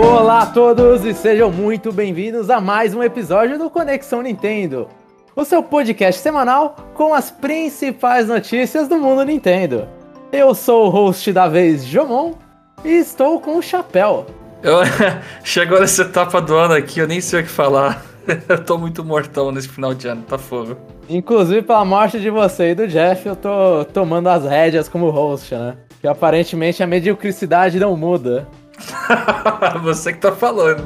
Olá a todos e sejam muito bem-vindos a mais um episódio do Conexão Nintendo, o seu podcast semanal com as principais notícias do mundo Nintendo. Eu sou o host da vez, Jomon, e estou com o chapéu. Eu, chegou nessa etapa do ano aqui, eu nem sei o que falar. Eu tô muito mortão nesse final de ano, tá fogo. Inclusive, pela morte de você e do Jeff, eu tô tomando as rédeas como host, né? Que aparentemente a mediocridade não muda. você que tá falando.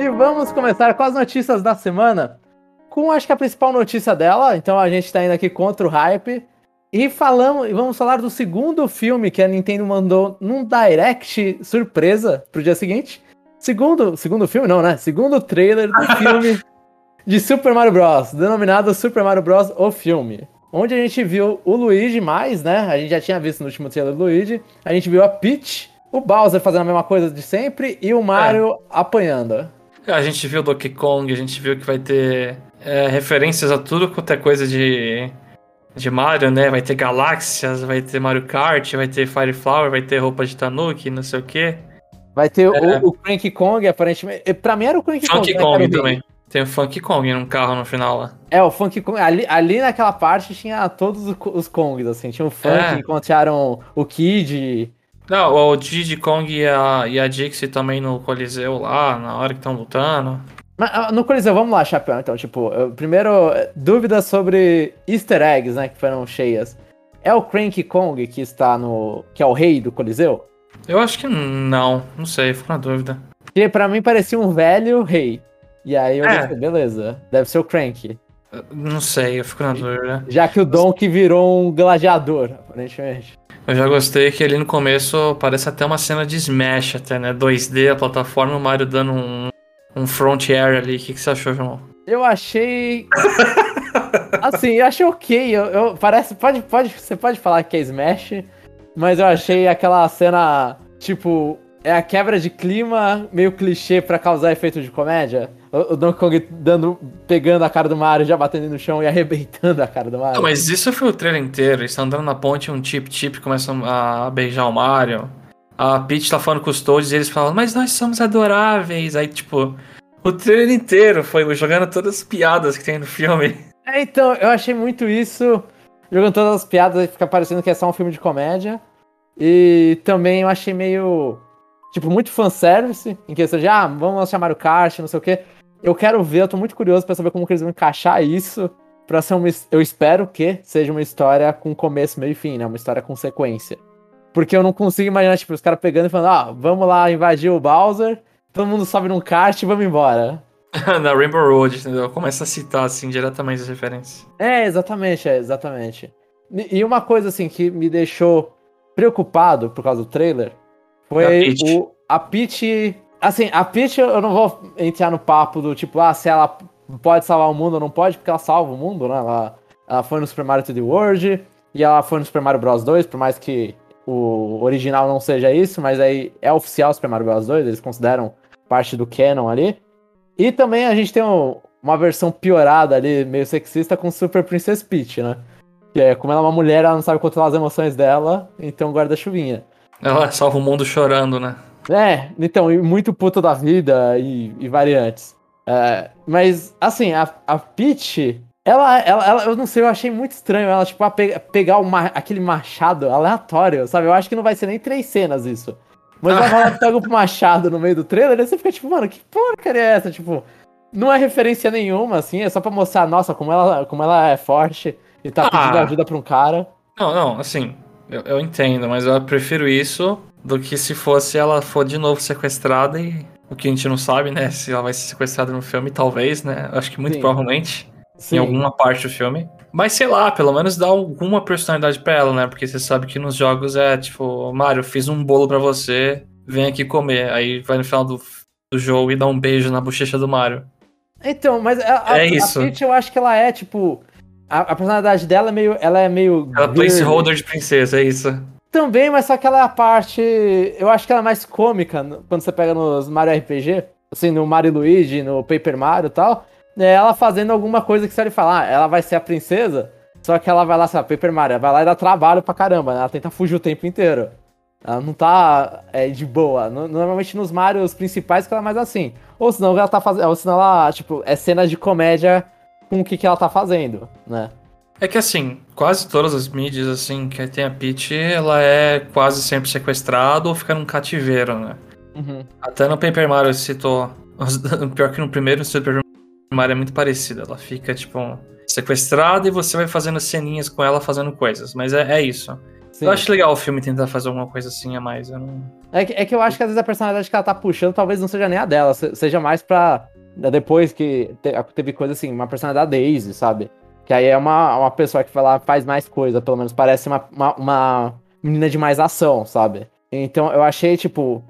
E vamos começar com as notícias da semana. Com acho que a principal notícia dela, então a gente tá indo aqui contra o hype. E falamos, vamos falar do segundo filme que a Nintendo mandou num direct surpresa pro dia seguinte. Segundo, segundo filme não, né? Segundo trailer do filme de Super Mario Bros, denominado Super Mario Bros o filme. Onde a gente viu o Luigi mais, né? A gente já tinha visto no último trailer do Luigi. A gente viu a Peach, o Bowser fazendo a mesma coisa de sempre e o Mario é. apanhando. A gente viu Donkey Kong, a gente viu que vai ter é, referências a tudo quanto é coisa de, de Mario, né? Vai ter galáxias, vai ter Mario Kart, vai ter Fire Flower, vai ter roupa de Tanuki, não sei o quê. Vai ter é. o, o Cranky Kong, aparentemente. Pra mim era o Cranky Kong. Funky Kong também. Tem o Funky Kong num carro no final lá. É, o Funky Kong. Ali, ali naquela parte tinha todos os Kongs, assim. Tinha o Funk, é. encontraram o Kid. Não, o Diddy Kong e a, e a Dixie também no Coliseu lá, na hora que estão lutando. Mas, ah, no Coliseu, vamos lá, Chapéu, então, tipo, eu, primeiro, dúvidas sobre easter eggs, né, que foram cheias. É o Cranky Kong que está no... que é o rei do Coliseu? Eu acho que não, não sei, fico na dúvida. Porque pra mim parecia um velho rei. E aí eu é. disse, beleza, deve ser o Cranky. Não sei, eu fico na dúvida. Já que o Donkey virou um gladiador, aparentemente. Eu já gostei que ali no começo parece até uma cena de Smash, até, né? 2D, a plataforma, o Mario dando um, um front air ali. O que, que você achou, João? Eu achei. assim, eu achei ok. Eu, eu, parece. Pode, pode, você pode falar que é Smash, mas eu achei aquela cena, tipo, é a quebra de clima meio clichê para causar efeito de comédia. O, o Donkey Kong dando, pegando a cara do Mario, já batendo no chão e arrebentando a cara do Mario. Não, mas isso foi o trailer inteiro. Eles estão andando na ponte, um Chip Chip começa a beijar o Mario. A Peach tá falando com os Toads e eles falam, mas nós somos adoráveis. Aí, tipo, o trailer inteiro foi jogando todas as piadas que tem no filme. É, então, eu achei muito isso. Jogando todas as piadas e fica parecendo que é só um filme de comédia. E também eu achei meio tipo, muito fanservice, em questão de, ah, vamos chamar o Kart, não sei o quê. Eu quero ver, eu tô muito curioso para saber como que eles vão encaixar isso pra ser uma. Eu espero que seja uma história com começo, meio e fim, né? Uma história com sequência. Porque eu não consigo imaginar, tipo, os caras pegando e falando, ah, vamos lá invadir o Bowser, todo mundo sobe num kart e vamos embora. Na Rainbow Road, entendeu? Começa a citar, assim, diretamente as referências. É, exatamente, é, exatamente. E uma coisa, assim, que me deixou preocupado por causa do trailer foi a Peach. o. A Peach. Assim, a Peach eu não vou entrar no papo do tipo, ah, se ela pode salvar o mundo ou não pode, porque ela salva o mundo, né? Ela, ela foi no Super Mario 3D World e ela foi no Super Mario Bros 2, por mais que o original não seja isso, mas aí é oficial Super Mario Bros 2, eles consideram parte do canon ali. E também a gente tem um, uma versão piorada ali, meio sexista, com Super Princess Peach, né? Que é como ela é uma mulher, ela não sabe controlar as emoções dela, então guarda chuvinha. Ela salva o mundo chorando, né? É, então, muito puto da vida e, e variantes. É, mas, assim, a, a Peach, ela, ela, ela, eu não sei, eu achei muito estranho ela, tipo, pe pegar uma, aquele machado aleatório, sabe? Eu acho que não vai ser nem três cenas isso. Mas ela pega o machado no meio do trailer, e você fica tipo, mano, que porcaria é essa? Tipo, não é referência nenhuma, assim, é só pra mostrar, nossa, como ela, como ela é forte e tá pedindo ah. ajuda pra um cara. Não, não, assim, eu, eu entendo, mas eu prefiro isso do que se fosse ela for de novo sequestrada e o que a gente não sabe, né? Se ela vai ser sequestrada no filme, talvez, né? Acho que muito Sim. provavelmente. Sim. Em alguma parte do filme. Mas sei lá, pelo menos dá alguma personalidade pra ela, né? Porque você sabe que nos jogos é tipo, Mario, fiz um bolo para você, vem aqui comer. Aí vai no final do, do jogo e dá um beijo na bochecha do Mario. Então, mas a, a, é isso. a Peach eu acho que ela é, tipo, a, a, personalidade dela é meio. Ela é meio. Ela é placeholder de princesa, é isso. Também, mas só que ela é a parte. Eu acho que ela é mais cômica quando você pega nos Mario RPG, assim, no Mario Luigi, no Paper Mario e tal. É ela fazendo alguma coisa que você vai falar, ah, ela vai ser a princesa, só que ela vai lá, sabe, Paper Mario, vai lá e dá trabalho pra caramba, né? Ela tenta fugir o tempo inteiro. Ela não tá é, de boa. Normalmente nos Marios principais que ela é mais assim. Ou senão ela tá fazendo. Ou senão ela, tipo, é cenas de comédia com o que, que ela tá fazendo, né? É que assim, quase todas as mídias, assim, que tem a Peach, ela é quase sempre sequestrada ou fica num cativeiro, né? Uhum. Até no Paper Mario citou. Pior que no primeiro, Super É muito parecida. Ela fica, tipo, sequestrada e você vai fazendo ceninhas com ela fazendo coisas. Mas é, é isso. Sim. Eu acho legal o filme tentar fazer alguma coisa assim a mais. Não... É, que, é que eu acho que às vezes a personalidade que ela tá puxando talvez não seja nem a dela, seja mais pra. Depois que teve coisa assim, uma personalidade da Daisy, sabe? Que aí é uma, uma pessoa que lá faz mais coisa, pelo menos parece uma, uma, uma menina de mais ação, sabe? Então eu achei, tipo.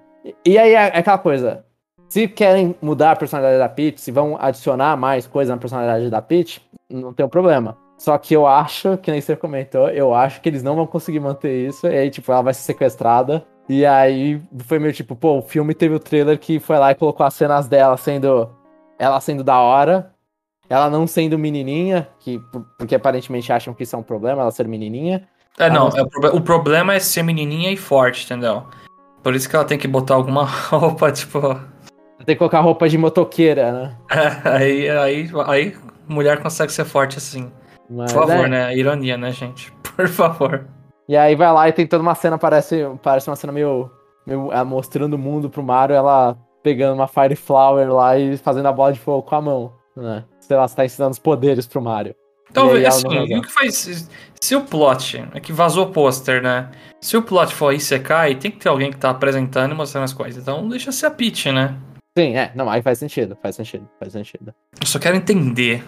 E aí é, é aquela coisa. Se querem mudar a personalidade da Peach, se vão adicionar mais coisa na personalidade da Peach, não tem um problema. Só que eu acho, que nem você comentou, eu acho que eles não vão conseguir manter isso. E aí, tipo, ela vai ser sequestrada. E aí foi meio tipo, pô, o filme teve o trailer que foi lá e colocou as cenas dela sendo. Ela sendo da hora ela não sendo menininha, que, porque aparentemente acham que isso é um problema, ela ser menininha. É, não, não... É, o problema é ser menininha e forte, entendeu? Por isso que ela tem que botar alguma roupa, tipo. Tem que colocar roupa de motoqueira, né? É, aí, aí, aí mulher consegue ser forte assim. Mas, Por favor, é... né? Ironia, né, gente? Por favor. E aí vai lá e tem toda uma cena, parece, parece uma cena meio, meio mostrando o mundo pro Mario, ela pegando uma Fire Flower lá e fazendo a bola de fogo com a mão, né? sei lá, você tá ensinando os poderes pro Mario. Talvez, assim, o que faz. Se o plot. É que vazou o pôster, né? Se o plot for Isekai, tem que ter alguém que tá apresentando e mostrando as coisas. Então deixa ser a Peach, né? Sim, é. Não, aí faz sentido, faz sentido, faz sentido. Eu só quero entender.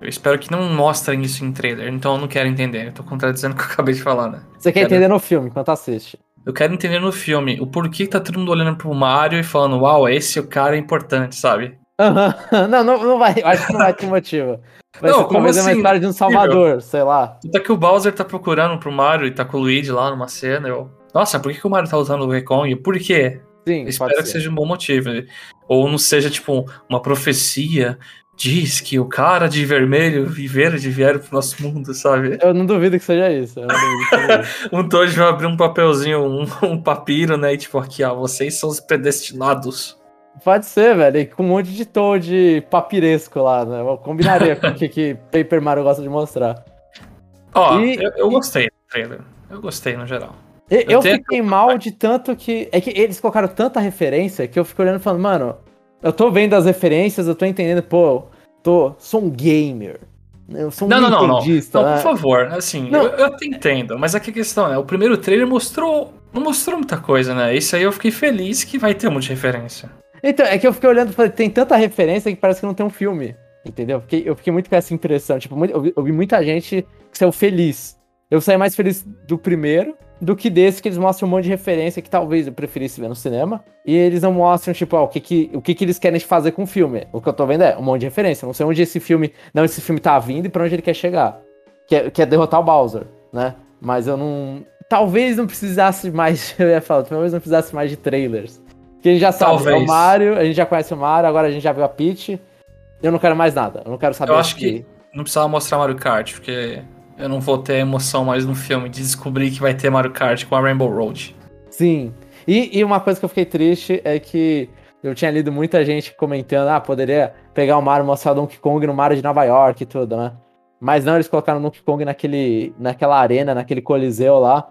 Eu espero que não mostrem isso em trailer, então eu não quero entender. Eu tô contradizendo o que eu acabei de falar, né? Você quer quero... entender no filme, enquanto assiste. Eu quero entender no filme o porquê que tá todo mundo olhando pro Mario e falando, uau, esse o cara é importante, sabe? Uhum. Não, não, não vai. Acho que não vai ter motivo. Vai não, ser como assim? uma história de um Salvador, sei lá. Tá que o Bowser tá procurando pro Mario e tá com o Luigi lá numa cena. Eu... Nossa, por que, que o Mario tá usando o Rekong? Por quê? Sim, espero que seja um bom motivo. Ou não seja, tipo, uma profecia diz que o cara de vermelho e verde vieram pro nosso mundo, sabe? Eu não duvido que seja isso. Seja isso. um Toad vai abrir um papelzinho, um, um papiro, né? E tipo, aqui, ó, vocês são os predestinados. Pode ser, velho. Com um monte de Toad papiresco lá, né? Eu combinaria com o que, que Paper Mario gosta de mostrar. Ó, e, eu, eu, gostei do trailer. Eu gostei no geral. Eu, eu fiquei mal de tanto que. É que eles colocaram tanta referência que eu fico olhando e falando, mano, eu tô vendo as referências, eu tô entendendo, pô, tô, sou um gamer. Eu sou um não, não, não, não. Né? não, por favor, assim, eu, eu até entendo, mas aqui a questão é, o primeiro trailer mostrou. Não mostrou muita coisa, né? Isso aí eu fiquei feliz que vai ter muita referência. Então, é que eu fiquei olhando e falei, tem tanta referência que parece que não tem um filme. Entendeu? Eu fiquei, eu fiquei muito com essa impressão. Tipo, muito, eu, vi, eu, vi, muita gente que saiu feliz. Eu saí mais feliz do primeiro do que desse, que eles mostram um monte de referência que talvez eu preferisse ver no cinema. E eles não mostram, tipo, ó, o que, que, o que, que eles querem fazer com o filme. O que eu tô vendo é um monte de referência. Não sei onde esse filme. Não, esse filme tá vindo e pra onde ele quer chegar. Que é, que é derrotar o Bowser, né? Mas eu não. Talvez não precisasse mais. Eu ia falar, talvez não precisasse mais de trailers. Que a gente já sabe, Talvez. é o Mario, a gente já conhece o Mario, agora a gente já viu a Peach. Eu não quero mais nada, eu não quero saber. Eu acho que, que não precisava mostrar Mario Kart, porque eu não vou ter emoção mais no filme de descobrir que vai ter Mario Kart com a Rainbow Road. Sim. E, e uma coisa que eu fiquei triste é que eu tinha lido muita gente comentando, ah, poderia pegar o Mario e mostrar o Donkey Kong no Mario de Nova York e tudo, né? Mas não, eles colocaram o Donkey Kong naquele, naquela arena, naquele coliseu lá.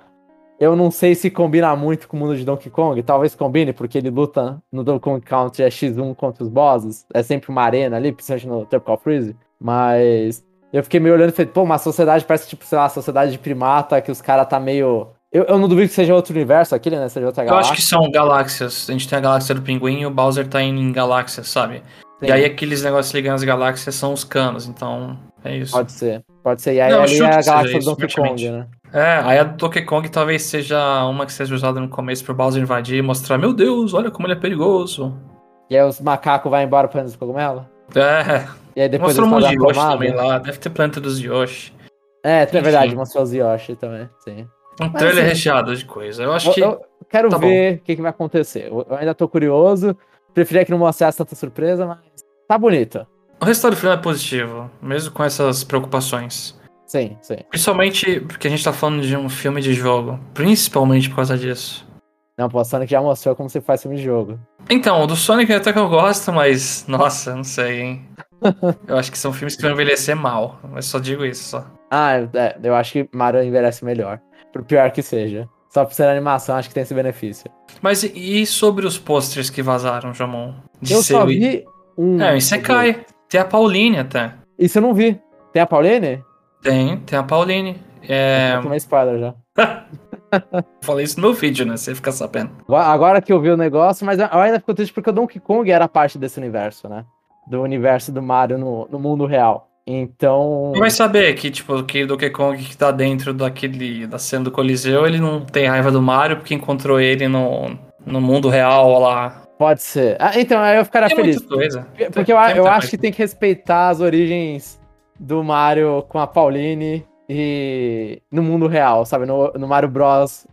Eu não sei se combina muito com o mundo de Donkey Kong. Talvez combine, porque ele luta no Donkey Kong Country é X1 contra os bosses. É sempre uma arena ali, principalmente no Tropical Freeze. Mas eu fiquei meio olhando e falei, pô, uma sociedade parece tipo, sei lá, sociedade de primata, que os caras tá meio. Eu, eu não duvido que seja outro universo aquele, né? Seja outra galáxia. Eu acho que são galáxias. A gente tem a galáxia do pinguim e o Bowser tá indo em galáxias, sabe? Sim. E aí aqueles negócios ligando as galáxias são os canos, então é isso. Pode ser, pode ser. E aí não, ali é a galáxia do Donkey Kong, né? É, aí a do Donkey Kong talvez seja uma que seja usada no começo pro Bowser invadir e mostrar, meu Deus, olha como ele é perigoso. E aí os macacos vão embora pra os cogumelos? É. E aí depois mostrou um monte de Yoshi também lá, deve ter planta dos Yoshi. É, é verdade, mostrou os Yoshi também, sim. Um Mas, trailer assim, recheado de coisa. Eu acho eu, que. Eu quero tá ver o que, que, vai acontecer. Eu, ainda tô curioso. Preferia que não mostrasse tanta surpresa, mas tá bonito. O resultado do filme é positivo, mesmo com essas preocupações. Sim, sim. Principalmente porque a gente tá falando de um filme de jogo. Principalmente por causa disso. Não, pô, o Sonic já mostrou como você faz filme de jogo. Então, do Sonic até que eu gosto, mas. Nossa, não sei, hein? Eu acho que são filmes que vão envelhecer mal. Mas só digo isso só. Ah, é, eu acho que Mario envelhece melhor. Por pior que seja. Só por ser animação, acho que tem esse benefício. Mas e sobre os posters que vazaram, Jamon? De eu só vi um. É, você cai. Tem a Pauline até. Isso eu não vi. Tem a Pauline? Tem, tem a Pauline. É... Tomei spoiler já. Falei isso no meu vídeo, né? Você fica sabendo. Agora que eu vi o negócio, mas eu ainda fico triste porque o Donkey Kong era parte desse universo, né? Do universo do Mario no, no mundo real. Então. Vai saber que, tipo, que Donkey Kong que tá dentro daquele. da cena do Coliseu, ele não tem raiva do Mario porque encontrou ele no, no mundo real lá. Pode ser. Ah, então, aí eu ficaria tem feliz. Coisa. Porque eu, eu acho que tem que respeitar as origens do Mario com a Pauline e no mundo real, sabe? No, no Mario Bros.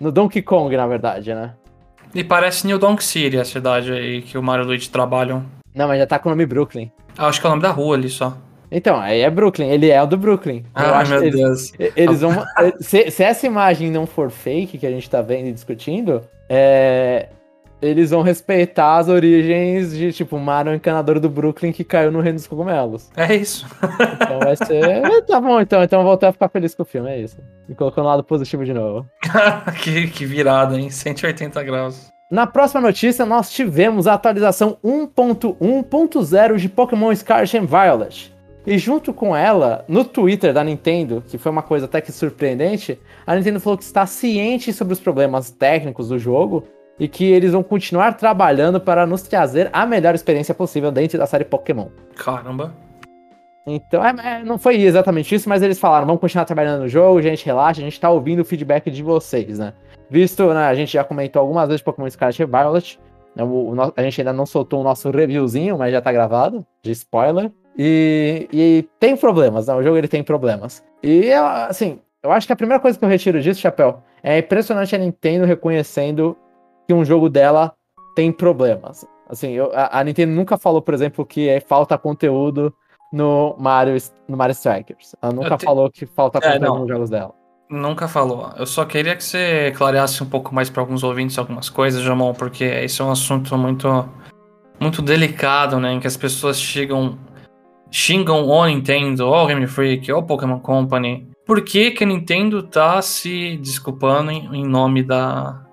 No Donkey Kong, na verdade, né? E parece New Donk City, a cidade aí que o Mario e o Luigi trabalham. Não, mas já tá com o nome Brooklyn. Ah, acho que é o nome da rua ali só. Então, aí é Brooklyn, ele é o do Brooklyn. Ah, meu eles, Deus. Eles vão. se, se, essa imagem não for fake, que a gente tá vendo e discutindo, é, eles vão respeitar as origens de, tipo, Mario encanador do Brooklyn que caiu no Reino dos Cogumelos. É isso. Então vai ser. tá bom, então. Então eu vou a ficar feliz com o filme, é isso. Me colocou no lado positivo de novo. que, que virada, hein? 180 graus. Na próxima notícia, nós tivemos a atualização 1.1.0 de Pokémon Scarlet and Violet. E junto com ela, no Twitter da Nintendo, que foi uma coisa até que surpreendente, a Nintendo falou que está ciente sobre os problemas técnicos do jogo e que eles vão continuar trabalhando para nos trazer a melhor experiência possível dentro da série Pokémon. Caramba. Então, é, é, não foi exatamente isso, mas eles falaram: vamos continuar trabalhando no jogo, gente, relaxa, a gente tá ouvindo o feedback de vocês, né? Visto, né, a gente já comentou algumas vezes Pokémon Scarlet e Violet, né, o, o, a gente ainda não soltou o nosso reviewzinho, mas já tá gravado, de spoiler. E, e tem problemas, né? O jogo ele tem problemas. E, assim, eu acho que a primeira coisa que eu retiro disso, Chapéu, é impressionante a Nintendo reconhecendo que um jogo dela tem problemas. Assim, eu, a, a, Nintendo nunca falou, por exemplo, que é, falta conteúdo no Mario, no Mario Strikers. Ela nunca te... falou que falta é, conteúdo não. nos jogos dela. Nunca falou. Eu só queria que você clareasse um pouco mais para alguns ouvintes algumas coisas, Jamon, porque esse é um assunto muito muito delicado, né, em que as pessoas chegam xingam o Nintendo, ou o Game Freak, ou Pokémon Company. Por que, que a Nintendo tá se desculpando em, em nome da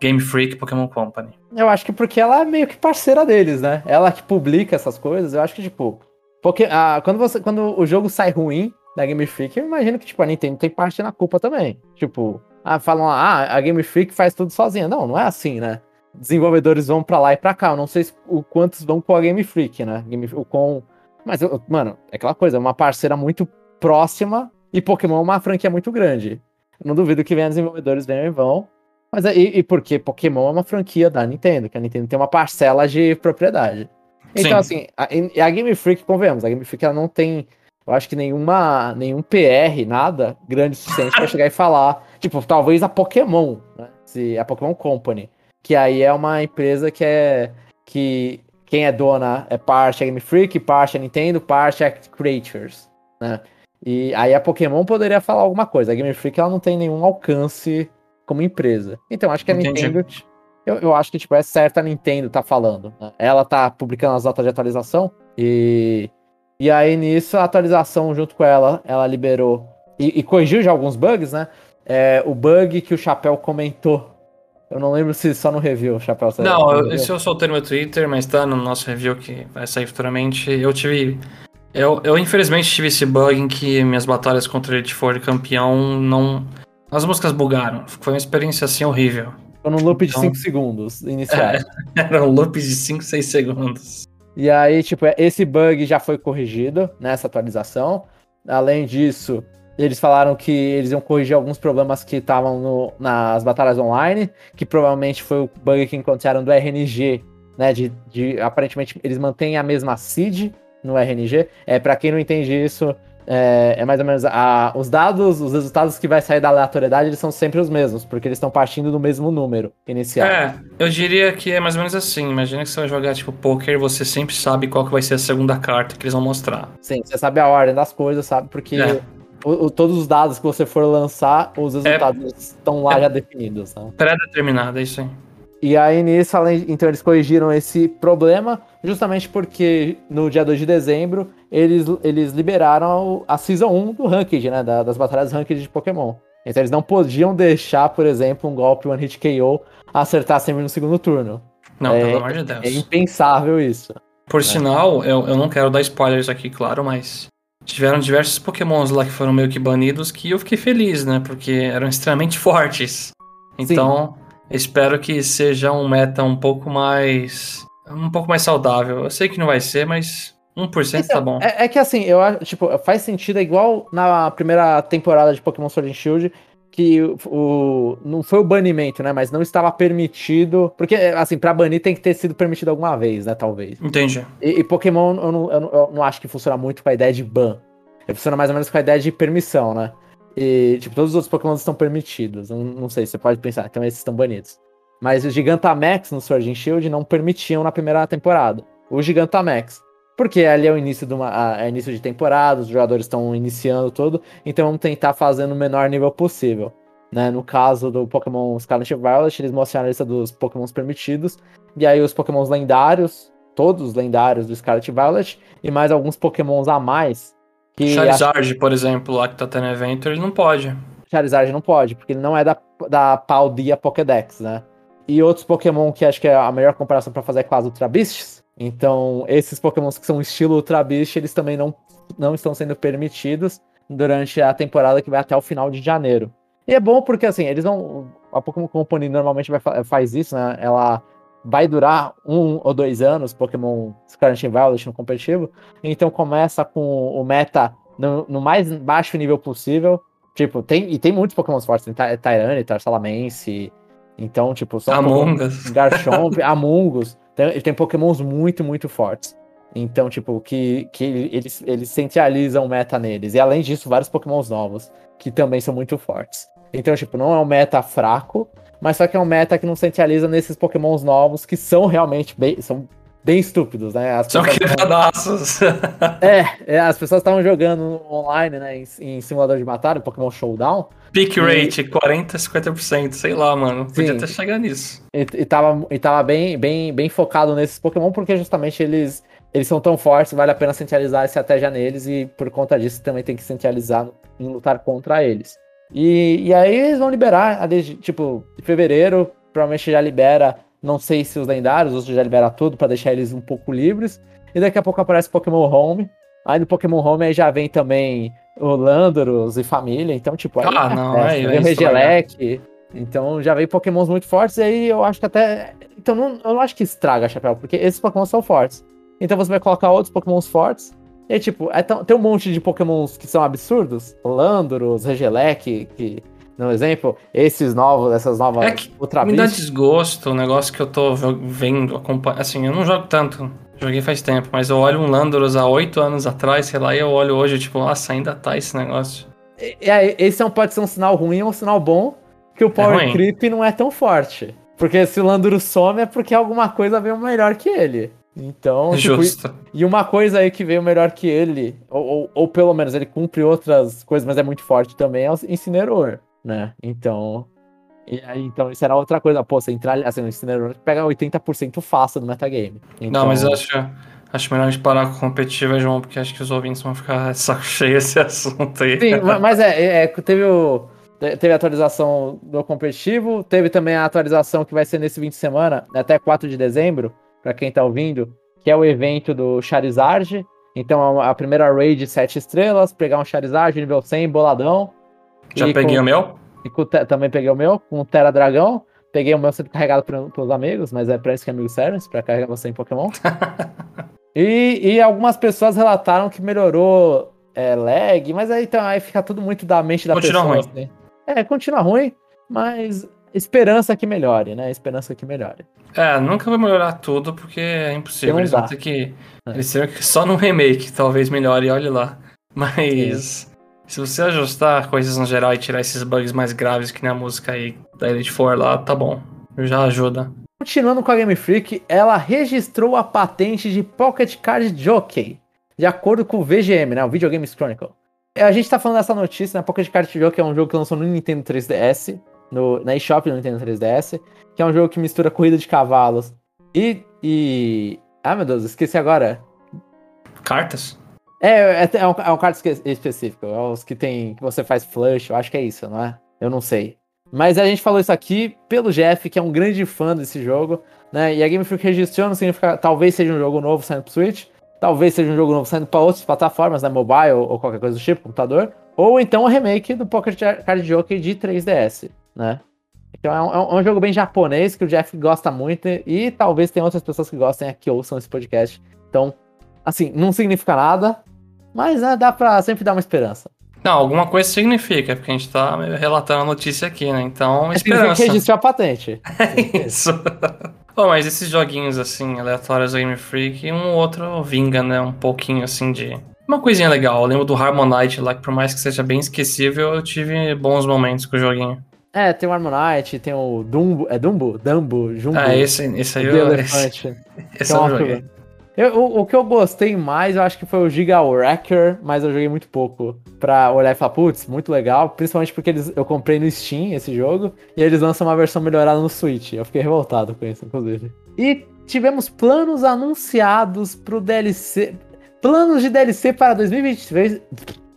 Game Freak Pokémon Company? Eu acho que porque ela é meio que parceira deles, né? Ela que publica essas coisas, eu acho que, tipo. Porque, ah, quando, você, quando o jogo sai ruim da Game Freak, eu imagino que, tipo, a Nintendo tem parte na culpa também. Tipo, ah, falam, ah, a Game Freak faz tudo sozinha. Não, não é assim, né? Desenvolvedores vão para lá e pra cá. Eu não sei o quantos vão com a Game Freak, né? Game, com mas, mano, é aquela coisa, é uma parceira muito próxima e Pokémon é uma franquia muito grande. Eu não duvido que venham desenvolvedores venham e vão. Mas e, e porque Pokémon é uma franquia da Nintendo, que a Nintendo tem uma parcela de propriedade. Então, Sim. assim, a, a, Game Freak, convenhamos, a Game Freak ela não tem, eu acho que nenhuma, nenhum PR, nada grande o suficiente para chegar e falar, tipo, talvez a Pokémon, né? Se, a Pokémon Company, que aí é uma empresa que é que quem é dona é parte a Game Freak, parte a Nintendo, parte a Creatures, né? E aí a Pokémon poderia falar alguma coisa. A Game Freak ela não tem nenhum alcance como empresa. Então acho que a Entendi. Nintendo, eu, eu, acho que tipo é certo a Nintendo tá falando. Né? Ela tá publicando as notas de atualização e e aí nisso a atualização junto com ela, ela liberou e, e corrigiu já alguns bugs, né? É, o bug que o Chapéu comentou eu não lembro se só no review, Chapéu. Não, eu, esse eu soltei no meu Twitter, mas tá no nosso review que vai sair futuramente. Eu tive. Eu, eu infelizmente tive esse bug em que minhas batalhas contra Elite Four campeão não. As músicas bugaram. Foi uma experiência assim horrível. Foi num loop então... de 5 segundos iniciais. É, era um loop de 5, 6 segundos. E aí, tipo, esse bug já foi corrigido nessa atualização. Além disso, eles falaram que eles iam corrigir alguns problemas que estavam nas batalhas online, que provavelmente foi o bug que encontraram do RNG, né? De, de aparentemente eles mantêm a mesma seed no RNG. É para quem não entende isso, é, é, mais ou menos a, os dados, os resultados que vai sair da aleatoriedade, eles são sempre os mesmos, porque eles estão partindo do mesmo número inicial. É, eu diria que é mais ou menos assim. Imagina que você vai jogar tipo poker, você sempre sabe qual que vai ser a segunda carta que eles vão mostrar. Sim, você sabe a ordem das coisas, sabe? Porque é. o, o, todos os dados que você for lançar, os resultados é. estão lá já definidos. Né? Pré-determinado, é isso aí. E aí nisso, além, então eles corrigiram esse problema, justamente porque no dia 2 de dezembro eles, eles liberaram a Season 1 do Ranked, né? das batalhas Ranked de Pokémon. Então eles não podiam deixar, por exemplo, um golpe One Hit KO acertar sempre no segundo turno. Não, é, pelo amor de Deus. É impensável isso. Por né? sinal, eu, eu não quero dar spoilers aqui, claro, mas tiveram diversos Pokémons lá que foram meio que banidos que eu fiquei feliz, né? Porque eram extremamente fortes. Então. Sim Espero que seja um meta um pouco mais. Um pouco mais saudável. Eu sei que não vai ser, mas 1% tá então, tá bom. É, é, que assim, eu acho, tipo, faz sentido, é igual na primeira temporada de Pokémon Sword and Shield, que o, o, não foi o banimento, né? Mas não estava permitido. Porque, assim, pra banir tem que ter sido permitido alguma vez, né? Talvez. Entendi. E, e Pokémon, eu não, eu, não, eu não acho que funciona muito com a ideia de ban. Ele funciona mais ou menos com a ideia de permissão, né? E, tipo, todos os outros Pokémon estão permitidos. Não, não sei, você pode pensar, então esses estão banidos. Mas os Gigantamax no Sword and Shield não permitiam na primeira temporada. O Gigantamax. Porque ali é o início de uma é início de temporada, os jogadores estão iniciando tudo, então vamos tentar fazer no menor nível possível. Né? No caso do Pokémon Scarlet Violet, eles mostraram a lista dos Pokémons permitidos, e aí os Pokémons lendários, todos os lendários do Scarlet Violet, e mais alguns Pokémons a mais que Charizard, acho... por exemplo, lá que tá tendo evento, ele não pode. Charizard não pode, porque ele não é da, da Paldia Pokédex, né? E outros Pokémon que acho que é a melhor comparação para fazer é com as Ultra Beasts. Então, esses Pokémons que são estilo Ultra Beast, eles também não, não estão sendo permitidos durante a temporada que vai até o final de janeiro. E é bom porque, assim, eles não. A Pokémon Company normalmente vai, faz isso, né? Ela vai durar um ou dois anos, Pokémon Scarlet and Violet no competitivo. Então começa com o meta no, no, mais baixo nível possível. Tipo, tem, e tem muitos Pokémon fortes, tem Tyranitar, Salamence. Então, tipo, só Amongas. Garchomp, Amungus. Tem, ele tem Pokémons muito, muito fortes. Então, tipo, que, que eles, eles centralizam o meta neles. E além disso, vários Pokémons novos, que também são muito fortes. Então, tipo, não é um meta fraco, mas só que é um meta que não centraliza nesses pokémons novos que são realmente bem, são bem estúpidos, né? As são quebradaços. é, é, as pessoas estavam jogando online, né, em, em, simulador de batalha, Pokémon Showdown. Peak rate, 40, 50%, sei lá, mano. Podia até chegar nisso. E, e, tava, e tava bem, bem, bem focado nesses Pokémon, porque justamente eles, eles são tão fortes, vale a pena centralizar a estratégia neles, e por conta disso também tem que centralizar em lutar contra eles. E, e aí eles vão liberar, tipo, em fevereiro, provavelmente já libera, não sei se os lendários, ou se já libera tudo para deixar eles um pouco livres. E daqui a pouco aparece Pokémon Home. Aí no Pokémon Home aí já vem também o Landorus e família, então tipo, aí ah, não, aí vem o Regelec. Então já vem Pokémons muito fortes, e aí eu acho que até. Então não, eu não acho que estraga, Chapéu, porque esses Pokémon são fortes. Então você vai colocar outros Pokémons fortes, e tipo, é tão, tem um monte de pokémons que são absurdos. Landorus, Regelec, que, no exemplo, esses novos, essas novas é que Ultra Me dá desgosto o negócio que eu tô vendo, acompanhando. Assim, eu não jogo tanto. Joguei faz tempo, mas eu olho um Landorus há oito anos atrás, sei lá, e eu olho hoje, tipo, nossa, ainda tá esse negócio. É, esse é um, pode ser um sinal ruim ou um sinal bom, que o Power é Creep não é tão forte. Porque se o Landorus some é porque alguma coisa veio melhor que ele. Então, tipo, Justo. e uma coisa aí que veio melhor que ele, ou, ou, ou, pelo menos ele cumpre outras coisas, mas é muito forte também, é o Incineroar, né? Então, e então isso era outra coisa. Pô, você entrar, assim, o Incineroar pega 80% fácil no metagame. Então... Não, mas eu acho, acho melhor a gente parar com a competitiva, João, porque acho que os ouvintes vão ficar saco cheio esse assunto aí. Sim, mas é, é, é teve o... Teve a atualização do competitivo, teve também a atualização que vai ser nesse fim de semana, até 4 de dezembro, para quem tá ouvindo, que é o evento do Charizard. Então, a primeira raid 7 estrelas, pegar um Charizard nível 100, boladão. Já peguei com, o meu? E com, também peguei o meu, com o Terra Dragão. Peguei o meu sempre carregado pelos amigos, mas é pra isso que amigos servem, pra carregar você em Pokémon. e, e algumas pessoas relataram que melhorou é, lag, mas aí, então, aí fica tudo muito da mente da continua pessoa. Ruim. Assim. É, continua ruim, mas esperança que melhore, né? Esperança que melhore. É, nunca vai melhorar tudo porque é impossível. Eles vão ter que. É. Eles que só no remake talvez melhore, olhe lá. Mas se você ajustar coisas no geral e tirar esses bugs mais graves que nem a música aí da Elite Four lá, tá bom. Já ajuda. Continuando com a Game Freak, ela registrou a patente de Pocket Card Jockey, de acordo com o VGM, né, o Video Games Chronicle. A gente tá falando dessa notícia, né, Pocket Card Jockey é um jogo que lançou no Nintendo 3DS, no, na eShop do Nintendo 3DS, que é um jogo que mistura corrida de cavalos e, e... Ah, meu Deus, esqueci agora. Cartas? É, é, é um, é um carta específico, é os que tem, que você faz flush, eu acho que é isso, não é? Eu não sei. Mas a gente falou isso aqui pelo Jeff, que é um grande fã desse jogo, né? E a Game Freak registrou, não significa talvez seja um jogo novo saindo pro Switch, talvez seja um jogo novo saindo para outras plataformas, né? Mobile ou qualquer coisa do tipo, computador, ou então o remake do Pocket Card Jockey de 3DS, né? Então é um, é um, jogo bem japonês que o Jeff gosta muito e talvez tenha outras pessoas que gostem aqui ouçam esse podcast. Então, assim, não significa nada, mas né, dá pra sempre dar uma esperança. Não, alguma coisa significa, porque a gente tá relatando a notícia aqui, né? Então, é esperança. Significa que registrou a patente. É isso. Bom, mas esses joguinhos, assim, aleatórios Game Freak, um outro vinga, né? Um pouquinho, assim, de... Uma coisinha legal. Eu lembro do Harmonite lá, que por mais que seja bem esquecível, eu tive bons momentos com o joguinho. É, tem o Harmonite, tem o Dumbo... É Dumbo? Dumbo? Jumbo? Ah, esse, esse aí eu... Esse, esse eu não joguei. Eu, o, o, que eu gostei mais, eu acho que foi o Giga Wrecker, mas eu joguei muito pouco. Pra olhar e falar, putz, muito legal. Principalmente porque eles, eu comprei no Steam esse jogo. E eles lançam uma versão melhorada no Switch. Eu fiquei revoltado com isso, inclusive. E tivemos planos anunciados pro DLC. Planos de DLC para 2023.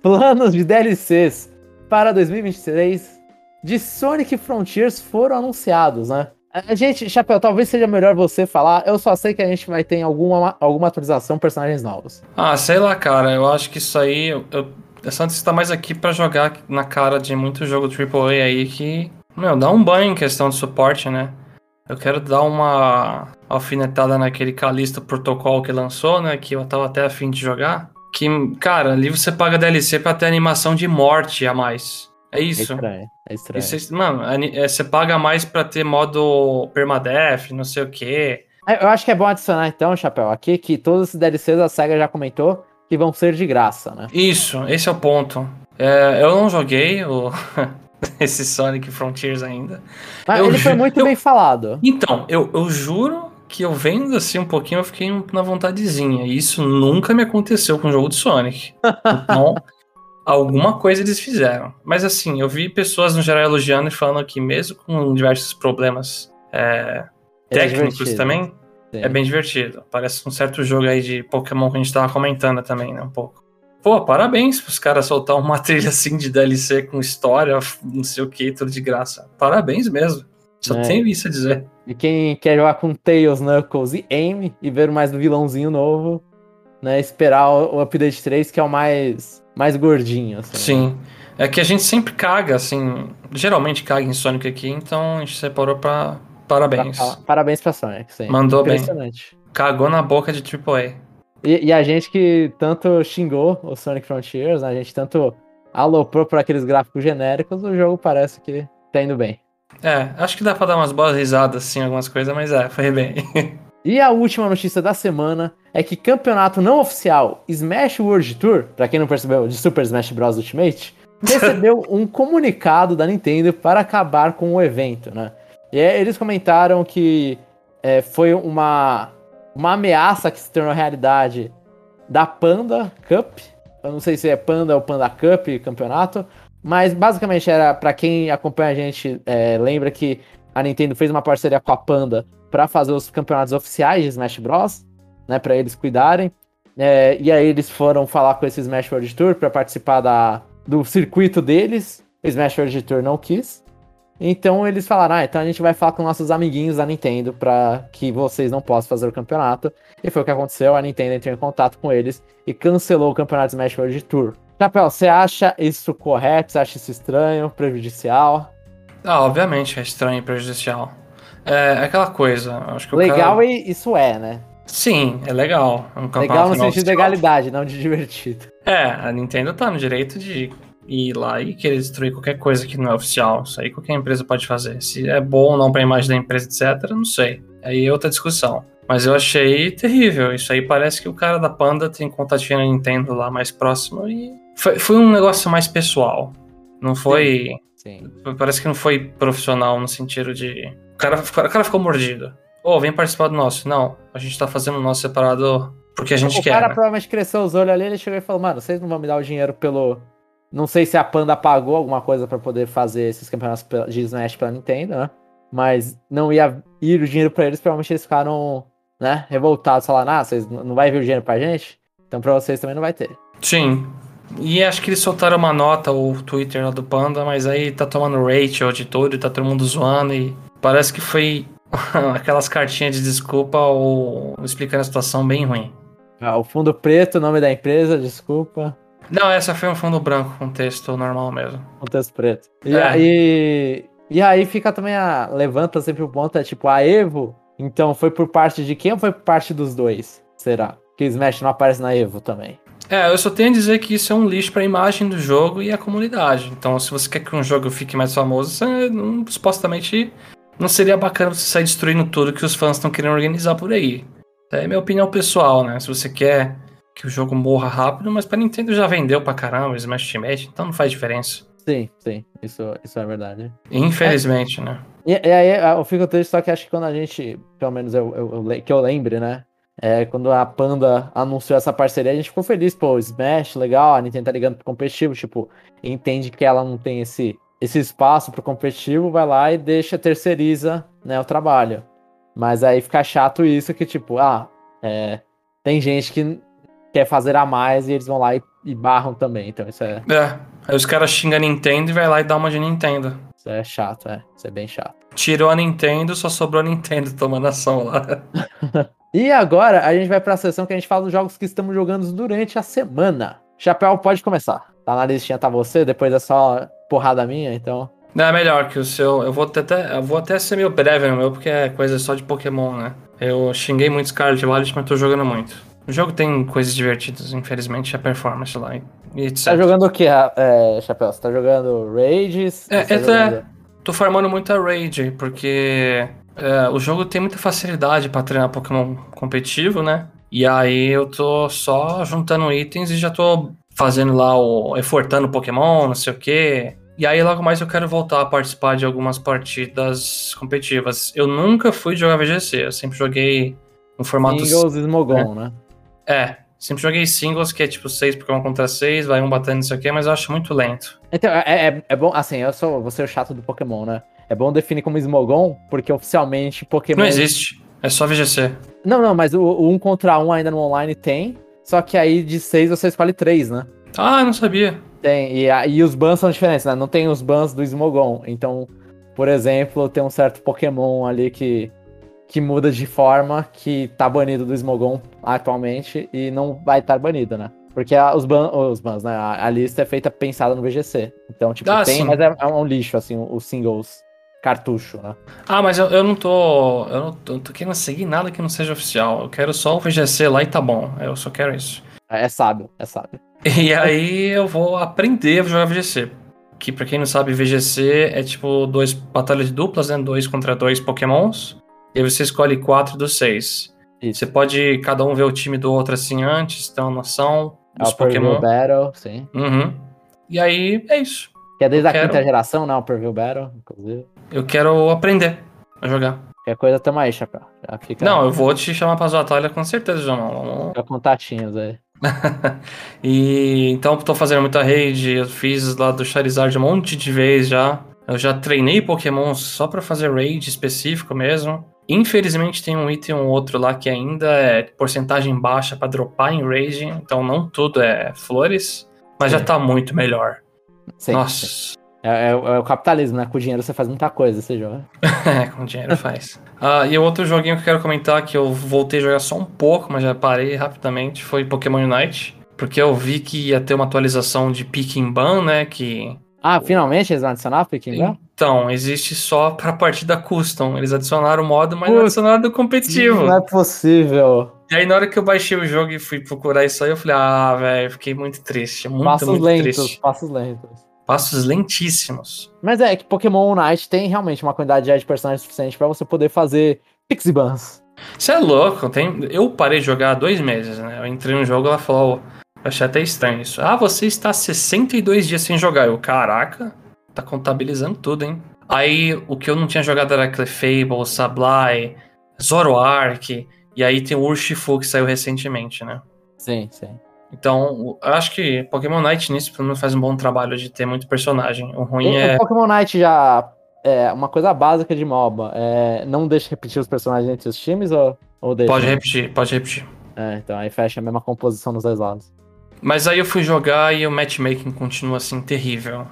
Planos de DLCs para 2023 de Sonic Frontiers foram anunciados, né? Gente, Chapéu, talvez seja melhor você falar. Eu só sei que a gente vai ter alguma, alguma atualização, personagens novos. Ah, sei lá, cara. Eu acho que isso aí. Eu, eu, a Santos tá mais aqui para jogar na cara de muito jogo AAA aí que. Meu, dá um banho em questão de suporte, né? Eu quero dar uma alfinetada naquele Callisto Protocol que lançou, né? Que eu tava até afim de jogar. Que, cara, ali você paga DLC pra ter animação de morte a mais. É isso. É estranho. É estranho. Mano, é, você paga mais pra ter modo permadeath, não sei o quê. É, eu acho que é bom adicionar então, Chapéu, aqui que todos os DLCs a SEGA já comentou que vão ser de graça, né? Isso, esse é o ponto. É, eu não joguei o... esse Sonic Frontiers ainda. Mas eu ele foi muito eu... bem falado. Então, eu, eu juro que eu vendo assim um pouquinho, eu fiquei na vontadezinha. E isso nunca me aconteceu com o jogo de Sonic. Então, alguma coisa eles fizeram. Mas assim, eu vi pessoas no geral elogiando e falando que mesmo com diversos problemas é, é técnicos também, Sim. é bem divertido. Parece um certo jogo aí de Pokémon que a gente tava comentando também, né? Um pouco. Pô, parabéns pros caras soltar uma trilha assim de DLC com história, não sei o que, tudo de graça. Parabéns mesmo. Só é. tenho isso a dizer. E quem quer jogar com Tails, Knuckles e Aim e ver mais do vilãozinho novo, né? Esperar o update 3, que é o mais mais gordinho, assim. Sim. É que a gente sempre caga, assim. Geralmente caga em Sonic aqui, então a gente separou pra. Parabéns. Pra, parabéns pra Sonic, sim. Mandou bem. Cagou na boca de AAA. E, e a gente que tanto xingou o Sonic Frontiers, né? a gente tanto aloprou por aqueles gráficos genéricos, o jogo parece que tá indo bem. É, acho que dá pra dar umas boas risadas, assim, algumas coisas, mas é, foi bem. E a última notícia da semana é que campeonato não oficial Smash World Tour, para quem não percebeu, de Super Smash Bros Ultimate, recebeu um comunicado da Nintendo para acabar com o evento, né? E eles comentaram que é, foi uma, uma ameaça que se tornou realidade da Panda Cup. Eu não sei se é Panda ou Panda Cup campeonato, mas basicamente era para quem acompanha a gente é, lembra que a Nintendo fez uma parceria com a Panda para fazer os campeonatos oficiais de Smash Bros, né, para eles cuidarem. É, e aí eles foram falar com esse Smash World Tour para participar da, do circuito deles. O Smash World Tour não quis. Então eles falaram, ah, então a gente vai falar com nossos amiguinhos da Nintendo para que vocês não possam fazer o campeonato. E foi o que aconteceu, a Nintendo entrou em contato com eles e cancelou o campeonato Smash World Tour. Chapéu, você acha isso correto? Você acha isso estranho, prejudicial? Ah, obviamente é estranho e prejudicial. É, aquela coisa. Acho que legal cara... isso é, né? Sim, é legal. É um legal no sentido de legalidade, não de divertido. É, a Nintendo tá no direito de ir lá e querer destruir qualquer coisa que não é oficial. Isso aí qualquer empresa pode fazer. Se é bom ou não pra imagem da empresa, etc., não sei. Aí é outra discussão. Mas eu achei terrível. Isso aí parece que o cara da Panda tem contatinho na Nintendo lá mais próximo e Foi, foi um negócio mais pessoal. Não foi. Sim. Sim. Parece que não foi profissional no sentido de. O cara, o cara ficou mordido. Ô, oh, vem participar do nosso. Não, a gente tá fazendo o nosso separado porque a gente o quer. O cara né? provavelmente cresceu os olhos ali, ele chegou e falou, mano, vocês não vão me dar o dinheiro pelo. Não sei se a Panda pagou alguma coisa para poder fazer esses campeonatos de Smash pela Nintendo, né? Mas não ia ir o dinheiro para eles, provavelmente eles ficaram, né, revoltados, falando, ah, vocês não vai vir o dinheiro pra gente? Então pra vocês também não vai ter. Sim. E acho que eles soltaram uma nota, o Twitter lá do Panda, mas aí tá tomando Rachel de tudo, e tá todo mundo zoando e parece que foi aquelas cartinhas de desculpa ou explicando a situação bem ruim. Ah, o fundo preto, o nome da empresa, desculpa. Não, essa foi um fundo branco com texto normal mesmo. Com texto preto. E é. aí. E aí fica também a. Levanta sempre o ponto, é tipo, a Evo. Então foi por parte de quem ou foi por parte dos dois? Será? Que o Smash não aparece na Evo também. É, eu só tenho a dizer que isso é um lixo para a imagem do jogo e a comunidade. Então, se você quer que um jogo fique mais famoso, você não, supostamente não seria bacana você sair destruindo tudo que os fãs estão querendo organizar por aí. É minha opinião pessoal, né? Se você quer que o jogo morra rápido, mas pra Nintendo já vendeu pra caramba o Smash Ultimate, então não faz diferença. Sim, sim, isso, isso é verdade. Infelizmente, é, né? E, e, aí eu fico triste, só que acho que quando a gente, pelo menos eu, eu, eu, que eu lembre, né? É, quando a Panda anunciou essa parceria, a gente ficou feliz, pô, Smash, legal, a Nintendo tá ligando pro competitivo, tipo, entende que ela não tem esse, esse espaço pro competitivo, vai lá e deixa, terceiriza, né, o trabalho. Mas aí fica chato isso que, tipo, ah, é, tem gente que quer fazer a mais e eles vão lá e, e barram também. Então isso é. É. Aí os caras xingam a Nintendo e vai lá e dá uma de Nintendo. Isso é chato, é. Isso é bem chato. Tirou a Nintendo, só sobrou a Nintendo tomando ação lá. e agora a gente vai pra sessão que a gente fala dos jogos que estamos jogando durante a semana. Chapéu, pode começar. Tá na listinha, tá você, depois é só porrada minha, então. Não, é melhor que o seu. Eu vou até, eu vou até ser meio breve no meu, porque é coisa só de Pokémon, né? Eu xinguei muito Scarlet Violet, mas tô jogando muito. O jogo tem coisas divertidas, infelizmente, a performance lá e etc. Tá jogando o que, é, Chapéu? Você tá jogando Rages? É, tá é, jogando... tô farmando muito a Rage, porque é, o jogo tem muita facilidade para treinar Pokémon competitivo, né? E aí eu tô só juntando itens e já tô fazendo lá o. efortando Pokémon, não sei o quê. E aí, logo mais, eu quero voltar a participar de algumas partidas competitivas. Eu nunca fui jogar VGC, eu sempre joguei no formato. Singles e Smogon, né? É, sempre joguei singles, que é tipo 6 Pokémon contra 6, vai um batendo isso aqui, mas eu acho muito lento. Então, é, é, é bom, assim, eu sou você é o chato do Pokémon, né? É bom definir como Smogon, porque oficialmente Pokémon. Não existe, é só VGC. Não, não, mas o, o 1 contra 1 ainda no online tem, só que aí de 6 você escolhe 3, né? Ah, eu não sabia. Tem, e, e os bans são diferentes, né? Não tem os bans do Smogon. Então, por exemplo, tem um certo Pokémon ali que, que muda de forma, que tá banido do Smogon atualmente e não vai estar banido, né? Porque a, os, ban, os bans, né? A, a, lista é feita pensada no VGC. Então, tipo, ah, tem, sim. mas é, é, um lixo, assim, os singles cartucho, né? Ah, mas eu, eu não tô. Eu não tô, tô, querendo seguir nada que não seja oficial. Eu quero só o VGC lá e tá bom. Eu só quero isso. É, é sábio, é sábio. E aí eu vou aprender a jogar VGC. Que pra quem não sabe, VGC é tipo dois batalhas duplas, né? Dois contra dois pokémons. E aí você escolhe quatro dos seis. Isso. Você pode cada um ver o time do outro assim antes, ter uma noção dos é Pokémon. Battle, sim. Uhum. E aí é isso. Que é desde eu a quero... quinta geração, não? Per View Battle, inclusive. Eu quero aprender a jogar. Qualquer coisa, tamo aí, Chapéu. Fica... Não, eu vou te chamar pra batalha com certeza, João. Vamos... Fica contatinhos aí. e então tô fazendo muita raid, eu fiz lá do Charizard um monte de vezes já. Eu já treinei Pokémon só para fazer raid específico mesmo. Infelizmente tem um item ou outro lá que ainda é porcentagem baixa para dropar em raid, então não tudo é flores, mas Sim. já tá muito melhor. Sim, Nossa. É, é, é, o capitalismo, né? Com dinheiro você faz muita coisa, você joga. é, com dinheiro faz. Ah, e o outro joguinho que eu quero comentar, que eu voltei a jogar só um pouco, mas já parei rapidamente, foi Pokémon Unite. Porque eu vi que ia ter uma atualização de Picking Ban, né? Que. Ah, finalmente eles vão adicionar Picking Ban? Então, existe só pra partida custom. Eles adicionaram o modo, mas não adicionaram do competitivo. Não é possível. E aí, na hora que eu baixei o jogo e fui procurar isso aí, eu falei, ah, velho, fiquei muito triste. Muito, passos muito lentos, triste. Passos lentos passos lentíssimos. Mas é que Pokémon Unite tem realmente uma quantidade de personagens suficiente para você poder fazer Pixie Bans. Você é louco, tem... eu parei de jogar há dois meses, né? Eu entrei no jogo ela falou, Achei até estranho isso. Ah, você está 62 dias sem jogar. Eu, caraca, tá contabilizando tudo, hein? Aí o que eu não tinha jogado era Clefable, Sablai, Zoroark, e aí tem o Urshifu que saiu recentemente, né? Sim, sim. Então, eu acho que Pokémon Night nisso pelo menos faz um bom trabalho de ter muito personagem. O ruim é. O Pokémon Night já é uma coisa básica de MOBA. É, não deixa repetir os personagens entre os times ou, ou deixa? Pode repetir, pode repetir. É, então aí fecha a mesma composição nos dois lados. Mas aí eu fui jogar e o matchmaking continua assim terrível.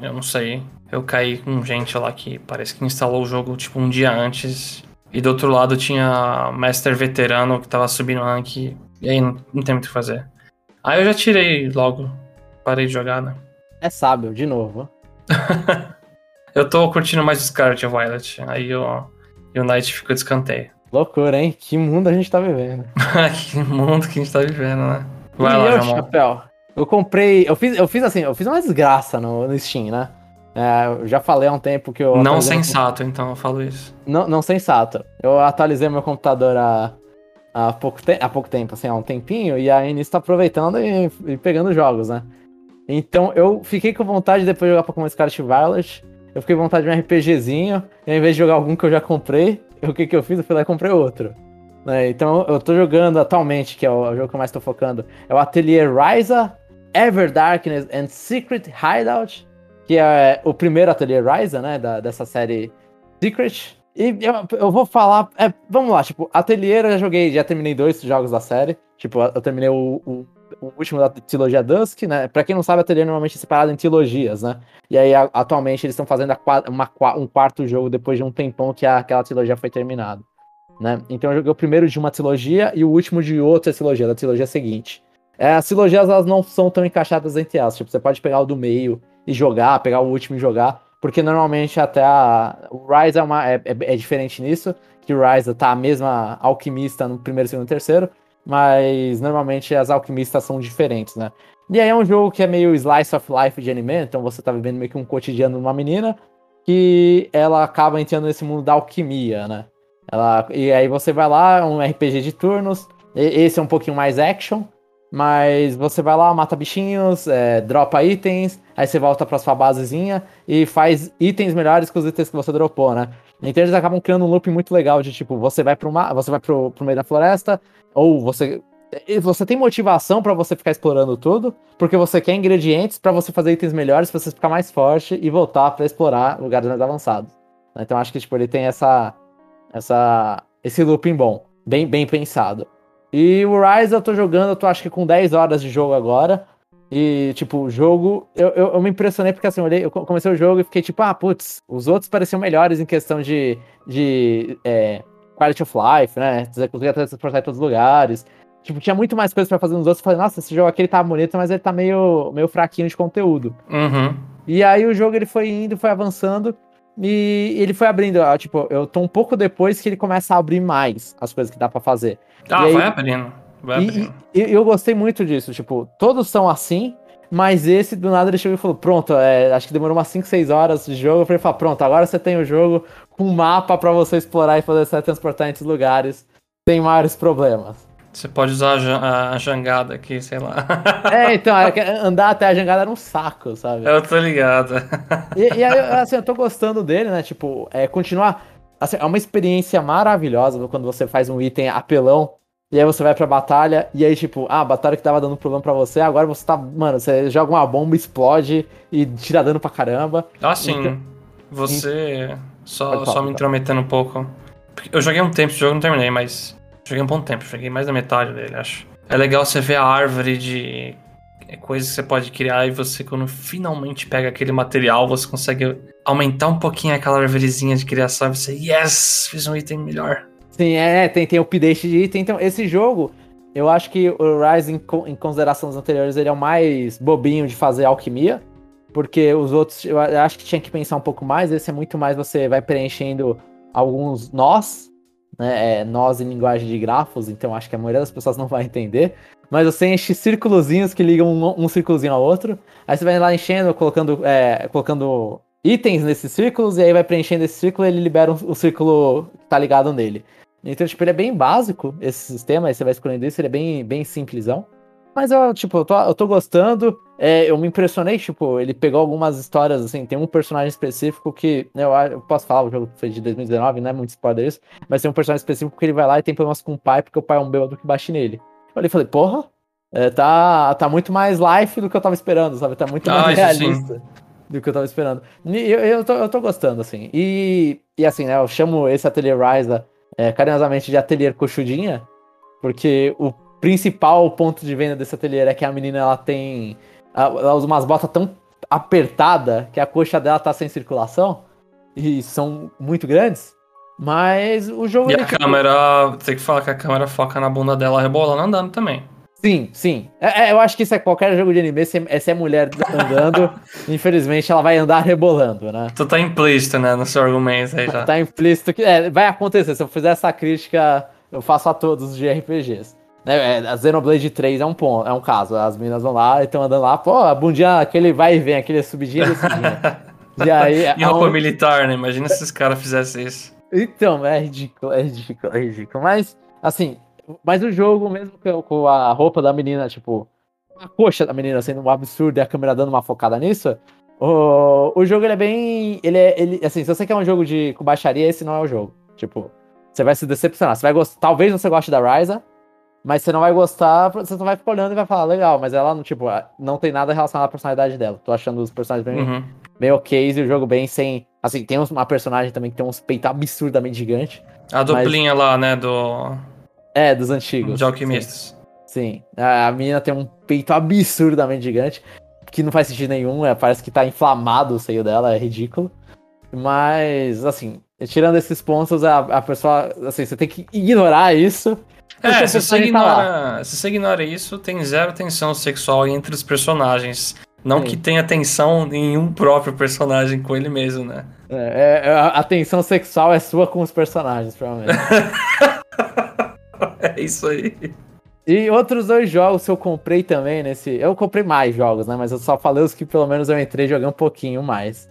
Eu não sei. Eu caí com gente lá que parece que instalou o jogo tipo um dia antes. E do outro lado tinha Master Veterano que tava subindo rank. E aí não, não tem muito o que fazer. Aí eu já tirei logo. Parei de jogar, né? É sábio, de novo. eu tô curtindo mais Scarlet Violet. Aí o, e o Knight ficou de escanteio. Loucura, hein? Que mundo a gente tá vivendo. que mundo que a gente tá vivendo, né? Vai e lá, eu, chapéu. Eu comprei. Eu fiz, eu fiz assim, eu fiz uma desgraça no, no Steam, né? É, eu já falei há um tempo que eu. Não sensato, meu... então eu falo isso. Não, não sensato. Eu atualizei meu computador há, há, pouco, há pouco tempo, assim, há um tempinho, e a Inis tá aproveitando e, e, pegando jogos, né? Então eu fiquei com vontade depois de jogar Pokémon Scarlet Violet. Eu fiquei com vontade de um RPGzinho, e ao invés de jogar algum que eu já comprei, o que, que eu fiz? Eu fui lá e comprei outro. Né? Então eu tô jogando atualmente, que é o, jogo que eu mais tô focando, é o Atelier Ryza, Ever Darkness and Secret Hideout, que é o primeiro Atelier Ryza, né, da, dessa série Secret. E eu, eu vou falar, é, vamos lá, tipo, Atelier eu já joguei, já terminei dois jogos da série, tipo, eu terminei o, o, o último da trilogia Dusk, né, pra quem não sabe, Atelier normalmente é separado em trilogias, né, e aí atualmente eles estão fazendo a, uma, um quarto jogo depois de um tempão que a, aquela trilogia foi terminada. Né? Então eu joguei o primeiro de uma trilogia e o último de outra trilogia, da trilogia seguinte. É, as trilogias elas não são tão encaixadas entre elas. Tipo, você pode pegar o do meio e jogar, pegar o último e jogar, porque normalmente até a, o Rise é, uma, é, é, é diferente nisso, que o Rise tá a mesma alquimista no primeiro, segundo e terceiro, mas normalmente as alquimistas são diferentes, né? E aí é um jogo que é meio slice of life de anime, então você tá vivendo meio que um cotidiano de uma menina que ela acaba entrando nesse mundo da alquimia, né? Ela, e aí você vai lá, um RPG de turnos. Esse é um pouquinho mais action. Mas você vai lá, mata bichinhos, é, dropa itens, aí você volta pra sua basezinha e faz itens melhores que os itens que você dropou, né? Então eles acabam criando um loop muito legal de tipo, você vai pro, uma, você vai pro, pro meio da floresta, ou você. Você tem motivação para você ficar explorando tudo, porque você quer ingredientes para você fazer itens melhores, pra você ficar mais forte e voltar para explorar lugares mais avançados. Então acho que tipo, ele tem essa, essa, esse looping bom, bem, bem pensado. E o Rise eu tô jogando, eu tô acho que com 10 horas de jogo agora. E, tipo, o jogo, eu, eu, eu, me impressionei porque assim, eu, olhei, eu comecei o jogo e fiquei tipo, ah, putz, os outros pareciam melhores em questão de, de é, quality of life, né? Você conseguia transportar em todos os lugares. Tipo, tinha muito mais coisas para fazer nos outros. Eu falei, nossa, esse jogo aqui ele tá bonito, mas ele tá meio, meio fraquinho de conteúdo. Uhum. E aí o jogo ele foi indo, foi avançando. E ele foi abrindo, tipo, eu tô um pouco depois que ele começa a abrir mais as coisas que dá para fazer. Ah, aí, vai abrindo. Vai abrindo. E, e, eu gostei muito disso, tipo, todos são assim, mas esse do nada ele chegou e falou: Pronto, é, acho que demorou umas 5, 6 horas de jogo. Eu falei: Pronto, agora você tem o jogo com um mapa para você explorar e fazer você transportar entre lugares sem maiores problemas. Você pode usar a, jangada aqui, sei lá. É, então, é andar até a jangada era um saco, sabe? Eu tô ligado. E, e aí, assim, eu tô gostando dele, né? Tipo, é continuar. Assim, é uma experiência maravilhosa quando você faz um item apelão. E aí você vai pra batalha, e aí, tipo, ah, a batalha que tava dando problema pra você, agora você tá. Mano, você joga uma bomba, explode e tira dano pra caramba. Ah, sim. Então, você. Só, só me intrometendo um pouco. Eu joguei um tempo esse jogo, não terminei, mas Joguei um bom tempo, joguei mais da metade dele, acho. É legal você ver a árvore de coisas que você pode criar e você, quando finalmente pega aquele material, você consegue aumentar um pouquinho aquela árvorezinha de criação e você, yes, fiz um item melhor. Sim, é, tem, tem update de item. Então, esse jogo, eu acho que o Rise, em, em consideração dos anteriores, ele é o mais bobinho de fazer alquimia. Porque os outros, eu acho que tinha que pensar um pouco mais. Esse é muito mais você vai preenchendo alguns nós né? É nós em linguagem de grafos, então acho que a maioria das pessoas não vai entender. Mas você enche círculozinhos que ligam um, um círculozinho ao outro. Aí você vai lá enchendo, colocando, é, colocando itens nesses círculos, e aí vai preenchendo esse círculo e ele libera o um, um círculo que tá ligado nele. Então, tipo, ele é bem básico, esse sistema, aí você vai escolhendo isso, ele é bem, bem simplesão. Mas eu, tipo, eu tô, eu tô gostando. É, eu me impressionei, tipo, ele pegou algumas histórias, assim, tem um personagem específico que. Eu, eu posso falar, o jogo foi de 2019, não é muito spoiler isso, mas tem um personagem específico que ele vai lá e tem problemas com o pai, porque o pai é um bêbado que bate nele. Eu falei, porra, é, tá, tá muito mais life do que eu tava esperando, sabe? Tá muito mais ah, realista sim. do que eu tava esperando. E eu, eu, tô, eu tô gostando, assim. E, e assim, né, eu chamo esse Atelier Ryza é, carinhosamente de Atelier Coxudinha, porque o principal ponto de venda desse ateliê é que a menina ela tem. Ela usa umas botas tão apertada que a coxa dela tá sem circulação. E são muito grandes. Mas o jogo. E a tipo... câmera. Tem que falar que a câmera foca na bunda dela rebolando andando também. Sim, sim. É, é, eu acho que isso é qualquer jogo de anime, se é, se é mulher andando, infelizmente ela vai andar rebolando, né? Tu tá implícito, né, no seu argumento aí já. Tá implícito que é, vai acontecer. Se eu fizer essa crítica, eu faço a todos de RPGs. Né, é, a Xenoblade 3 é um ponto, é um caso. As meninas vão lá e estão andando lá, pô, a bundinha, aquele vai e vem, aquele subidinha e descidinha. e aí. E roupa um... militar, né? Imagina se esses caras fizessem isso. Então, é ridículo, é ridículo, é ridículo. Mas, assim, mas o jogo, mesmo com a roupa da menina, tipo, a coxa da menina sendo um absurdo e a câmera dando uma focada nisso, o, o jogo ele é bem. Ele é. Ele, assim, se você quer um jogo de com baixaria, esse não é o jogo. Tipo, você vai se decepcionar. Você vai gostar. Talvez você goste da Ryza, mas você não vai gostar, você só vai ficar olhando e vai falar, legal, mas ela não, tipo, não tem nada relacionado à personalidade dela. Tô achando os personagens bem, uhum. bem ok e o jogo bem sem. Assim, tem uma personagem também que tem uns peitos absurdamente gigantes. A duplinha mas... lá, né, do. É, dos antigos. De alquimistas. Sim. sim. A, a menina tem um peito absurdamente gigante, que não faz sentido nenhum, é, parece que tá inflamado o seio dela, é ridículo. Mas, assim, tirando esses pontos, a, a pessoa, assim, você tem que ignorar isso é, se você, ignora, se você ignora isso, tem zero tensão sexual entre os personagens. Não Sim. que tenha tensão em um próprio personagem com ele mesmo, né? É, é, a tensão sexual é sua com os personagens, provavelmente. é isso aí. E outros dois jogos que eu comprei também nesse. Eu comprei mais jogos, né? Mas eu só falei os que pelo menos eu entrei jogando um pouquinho mais.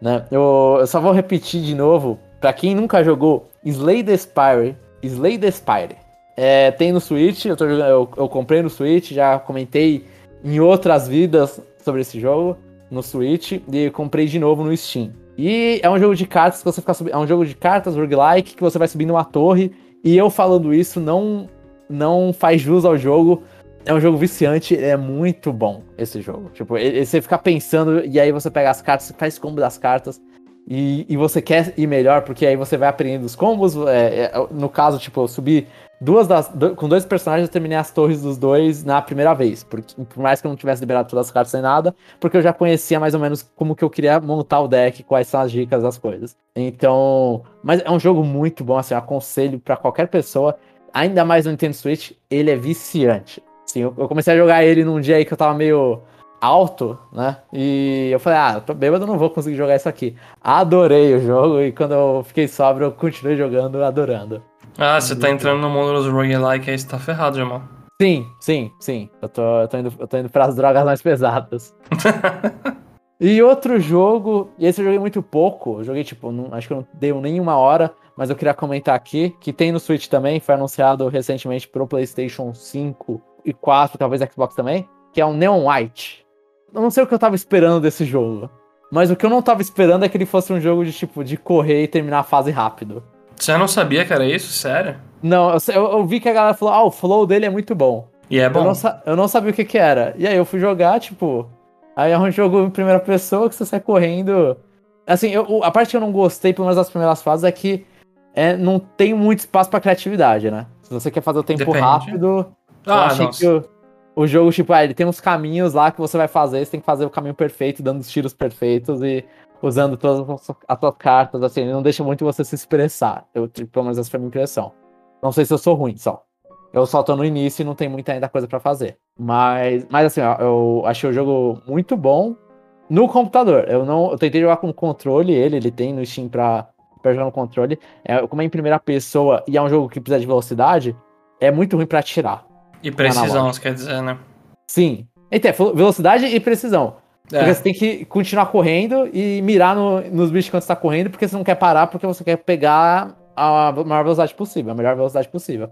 Né? Eu, eu só vou repetir de novo. Pra quem nunca jogou, Slay the Spire. Slay the Spire. É, tem no Switch, eu, tô jogando, eu, eu, comprei no Switch, já comentei em outras vidas sobre esse jogo no Switch e comprei de novo no Steam. E é um jogo de cartas que você fica subindo. É um jogo de cartas roguelike que você vai subindo uma torre. E eu falando isso não, não faz jus ao jogo. É um jogo viciante, é muito bom esse jogo. Tipo, ele, você fica pensando e aí você pega as cartas, faz combo das cartas. E, e você quer ir melhor, porque aí você vai aprendendo os combos. É, é, no caso, tipo, eu subi duas das, do, com dois personagens eu terminei as torres dos dois na primeira vez. Porque, por mais que eu não tivesse liberado todas as cartas sem nada, porque eu já conhecia mais ou menos como que eu queria montar o deck, quais são as dicas das coisas. Então. Mas é um jogo muito bom, assim, eu aconselho para qualquer pessoa. Ainda mais no Nintendo Switch, ele é viciante. Sim, eu, eu comecei a jogar ele num dia aí que eu tava meio alto, né? E eu falei, ah, eu tô bêbado, não vou conseguir jogar isso aqui. Adorei o jogo e quando eu fiquei sóbrio, eu continuei jogando, adorando. Ah, você tá entrando no mundo dos roguelike aí, você tá ferrado, irmão. Sim, sim, sim. Eu tô, eu tô, indo, eu tô indo pras drogas mais pesadas. e outro jogo, e esse eu joguei muito pouco, eu joguei tipo, não, acho que não deu nem uma hora, mas eu queria comentar aqui, que tem no Switch também, foi anunciado recentemente pro PlayStation 5 e 4, talvez Xbox também, que é o Neon White. Eu não sei o que eu tava esperando desse jogo, mas o que eu não tava esperando é que ele fosse um jogo de tipo, de correr e terminar a fase rápido. Você não sabia que era isso? Sério? Não, eu, eu, vi que a galera falou, ah, o flow dele é muito bom. E é bom. Eu não, eu não sabia o que que era. E aí eu fui jogar, tipo. Aí é um jogo em primeira pessoa que você sai correndo. Assim, eu, a parte que eu não gostei, pelo menos das primeiras fases, é que é, não tem muito espaço pra criatividade, né? Se você quer fazer o tempo Depende. rápido. Ah, eu achei nossa. que o, o jogo, tipo, ah, ele tem uns caminhos lá que você vai fazer, você tem que fazer o caminho perfeito, dando os tiros perfeitos e usando todas as tuas cartas, assim, ele não deixa muito você se expressar. Eu, pelo menos essa foi a minha impressão. Não sei se eu sou ruim, só. Eu só tô no início e não tem muita ainda coisa para fazer. Mas, mas assim, eu achei o jogo muito bom no computador. Eu não, eu tentei jogar com controle, ele, ele tem no Steam pra, pra jogar no controle. É, como é em primeira pessoa e é um jogo que precisa de velocidade, é muito ruim para atirar. E precisão, você quer dizer, né? Sim. Então, é velocidade e precisão. É. Porque você tem que continuar correndo e mirar no, nos bichos quando você tá correndo, porque você não quer parar, porque você quer pegar a maior velocidade possível, a melhor velocidade possível.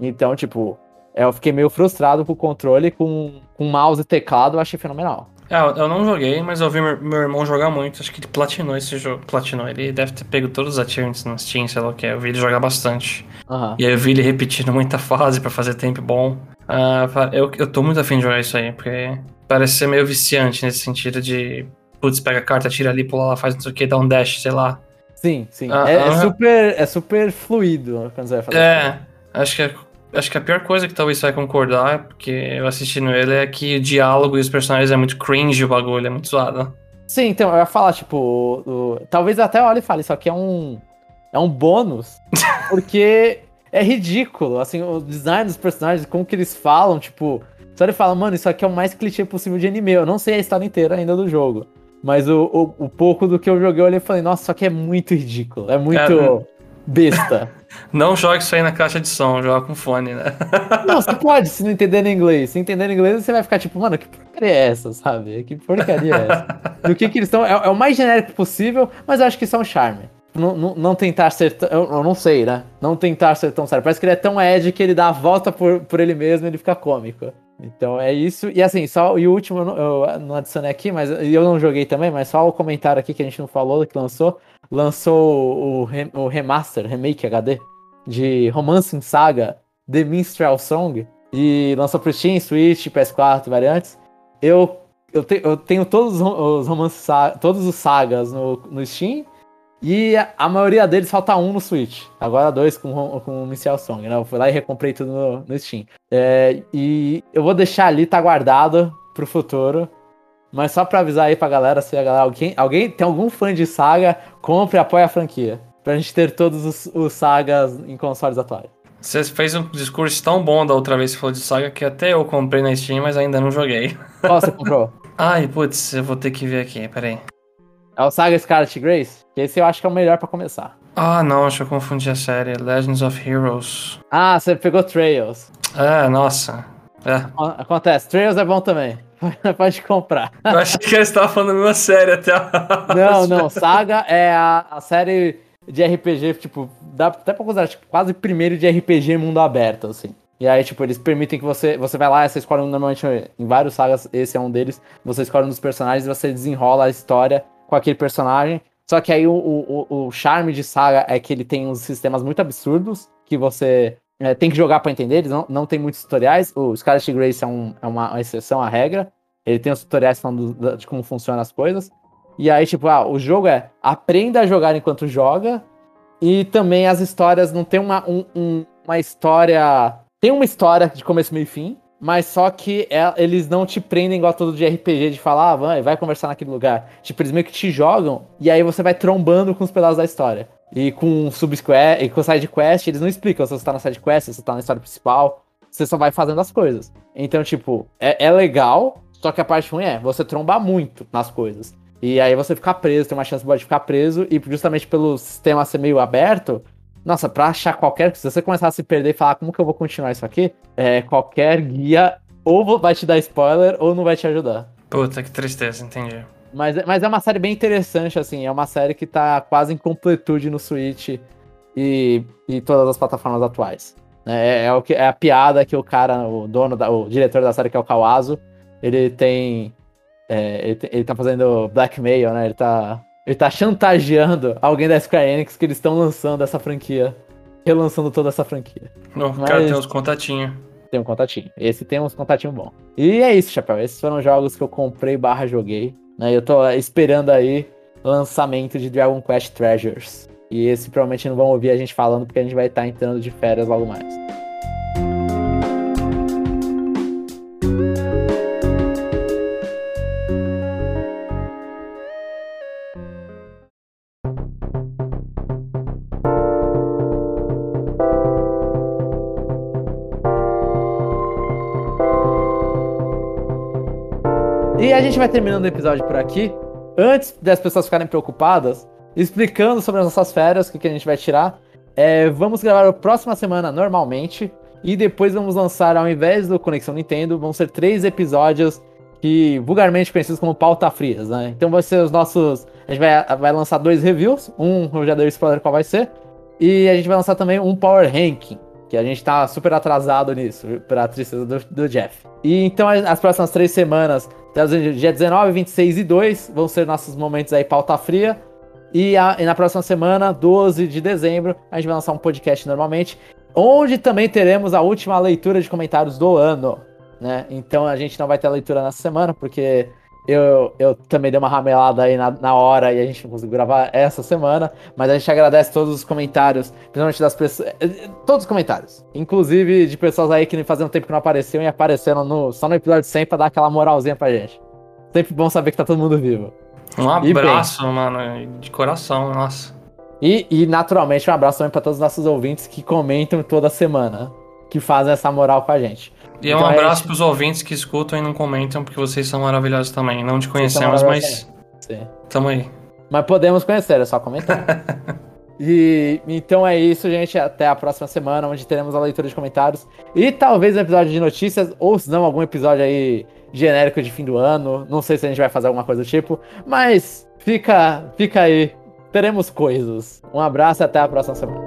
Então, tipo, É, eu fiquei meio frustrado com o controle, com, com mouse e teclado, eu achei fenomenal. É, eu não joguei, mas eu vi meu, meu, irmão jogar muito. Acho que ele platinou esse jogo. Platinou. Ele deve ter pego todos os achievements no Steam, sei lá o que. Eu vi ele jogar bastante. Uhum. E aí eu vi ele repetindo muita fase para fazer tempo bom. Uh, eu, eu tô muito afim de jogar isso aí, porque parece ser meio viciante nesse sentido de. Putz, pega a carta, tira ali, pula lá, faz não sei o que, dá um dash, sei lá. Sim, sim. Uh, é, é, super, é super fluido quando você vai fazer É, acho que é Acho que a pior coisa que talvez você vai concordar, porque eu assistindo ele, é que o diálogo e os personagens é muito cringe o bagulho, é muito zoado. Sim, então, eu ia falar, tipo, o, o, talvez até olhe e fale, isso aqui é um. É um bônus. Porque é ridículo, assim, o design dos personagens, como que eles falam, tipo. Só ele fala, mano, isso aqui é o mais clichê possível de anime. Eu não sei a história inteira ainda do jogo. Mas o, o, o pouco do que eu joguei, eu olhei e falei, nossa, isso aqui é muito ridículo. É muito. É, besta. Não jogue isso aí na caixa de som, joga com fone, né? Não, você pode, se não entender inglês. Se entender inglês, você vai ficar tipo, mano, que porcaria é essa, sabe? Que porcaria é essa? Do que que eles estão. É, é, o mais genérico possível, mas eu acho que isso é um charme. Não, não, não tentar ser. Tão, eu, não sei, né? Não tentar ser tão sério. Parece que ele é tão Ed que ele dá a volta por, por ele mesmo e ele fica cômico. Então é isso. E assim, só. E o último eu não, adicionei aqui, mas eu não joguei também, mas só o comentário aqui que a gente não falou, que lançou lançou o, o remaster, remake HD de Romancing Saga The Minstrel Song e lançou pro Steam, Switch, PS4 variantes. Eu, eu, te, eu tenho todos os romances, todos os sagas no, no Steam e a, maioria deles falta um no Switch. Agora dois com, com o Minstrel Song, né? Eu fui lá e recomprei tudo no, no Steam. É, e eu vou deixar ali, tá guardado pro futuro. Mas só pra avisar aí pra galera, se a galera, alguém, alguém tem algum fã de saga, compre e apoie a franquia. Pra gente ter todos os, os sagas em consoles atuais. Você fez um discurso tão bom da outra vez que falou de saga que até eu comprei na Steam, mas ainda não joguei. Qual você comprou? Ai, putz, eu vou ter que ver aqui, peraí. É o Saga Scarlet Grace? Esse eu acho que é o melhor para começar. Ah, não, acho que eu confundi a série. Legends of Heroes. Ah, você pegou Trails. É, nossa. É. Acontece. Trails é bom também. Pode comprar. Eu achei que eles estavam falando a mesma série até. Não, não. Saga é a, a série de RPG, tipo, dá até pra considerar tipo, quase primeiro de RPG mundo aberto, assim. E aí, tipo, eles permitem que você. Você vai lá, você escolhe normalmente em vários sagas, esse é um deles. Você escolhe um dos personagens e você desenrola a história com aquele personagem. Só que aí o, o, o charme de saga é que ele tem uns sistemas muito absurdos que você é, tem que jogar para entender, eles não, não tem muitos tutoriais. O Scarlet Grace é, um, é uma, exceção à regra. Ele tem os tutoriais falando de como funcionam as coisas. E aí, tipo, ah, o jogo é aprenda a jogar enquanto joga. E também as histórias não tem uma, um, um, uma história. Tem uma história de começo, meio e fim. Mas só que é, eles não te prendem igual todo de RPG de falar, ah, vai, conversar naquele lugar. Tipo, eles meio que te jogam e aí você vai trombando com os pedaços da história. E com subquest, e com side quest, eles não explicam se você tá na side quest, se você tá na história principal. Você só vai fazendo as coisas. Então, tipo, é, é legal, só que a parte ruim é você trombar muito nas coisas. E aí você ficar preso, tem uma chance de ficar preso, e justamente pelo sistema ser meio aberto, nossa, pra achar qualquer. Se você começar a se perder e falar como que eu vou continuar isso aqui, é, qualquer guia ou vai te dar spoiler ou não vai te ajudar. Puta, que tristeza, entendi. Mas, mas é uma série bem interessante, assim. É uma série que tá quase em completude no Switch e, e todas as plataformas atuais. É, é, o que, é a piada que o cara, o dono, da, o diretor da série, que é o Kawazu, ele tem. É, ele, ele tá fazendo blackmail, né? Ele tá, ele tá chantageando alguém da Square Enix que eles estão lançando essa franquia. Relançando toda essa franquia. O Mas, cara tem uns contatinhos. Tem um contatinho. Esse tem uns contatinhos bons. E é isso, Chapéu. Esses foram jogos que eu comprei barra joguei. Né? Eu tô esperando aí lançamento de Dragon Quest Treasures. E esse provavelmente não vão ouvir a gente falando, porque a gente vai estar entrando de férias logo mais. Vai terminando o episódio por aqui. Antes das pessoas ficarem preocupadas, explicando sobre as nossas férias, o que, que a gente vai tirar. É, vamos gravar a próxima semana normalmente. E depois vamos lançar, ao invés do Conexão Nintendo, vão ser três episódios que vulgarmente conhecidos como pauta frias, né? Então vai ser os nossos. A gente vai, vai lançar dois reviews. Um eu já dei spoiler qual vai ser. E a gente vai lançar também um Power Ranking. Que a gente tá super atrasado nisso, pra tristeza do, do Jeff. E então as próximas três semanas, dia 19, 26 e 2, vão ser nossos momentos aí pauta fria. E, a, e, na próxima semana, 12 de dezembro, a gente vai lançar um podcast normalmente, onde também teremos a última leitura de comentários do ano, né? Então a gente não vai ter a leitura nessa semana, porque eu, eu também dei uma ramelada aí na, na hora e a gente não conseguiu gravar essa semana, mas a gente agradece todos os comentários, principalmente das pessoas. Todos os comentários. Inclusive de pessoas aí que fazendo tempo que não apareciam e apareceram no, só no episódio 100 pra dar aquela moralzinha pra gente. Sempre bom saber que tá todo mundo vivo. Um abraço, bem, mano, de coração, nossa. E, e naturalmente um abraço também pra todos os nossos ouvintes que comentam toda semana, que fazem essa moral com a gente. E então, um abraço é... pros ouvintes que escutam e não comentam, porque vocês são maravilhosos também. Não te conhecemos, mas. Sim. Tamo aí. Mas podemos conhecer, é só comentar. e então é isso, gente. Até a próxima semana, onde teremos a leitura de comentários. E talvez um episódio de notícias, ou se não, algum episódio aí genérico de fim do ano. Não sei se a gente vai fazer alguma coisa do tipo. Mas fica, fica aí. Teremos coisas. Um abraço e até a próxima semana.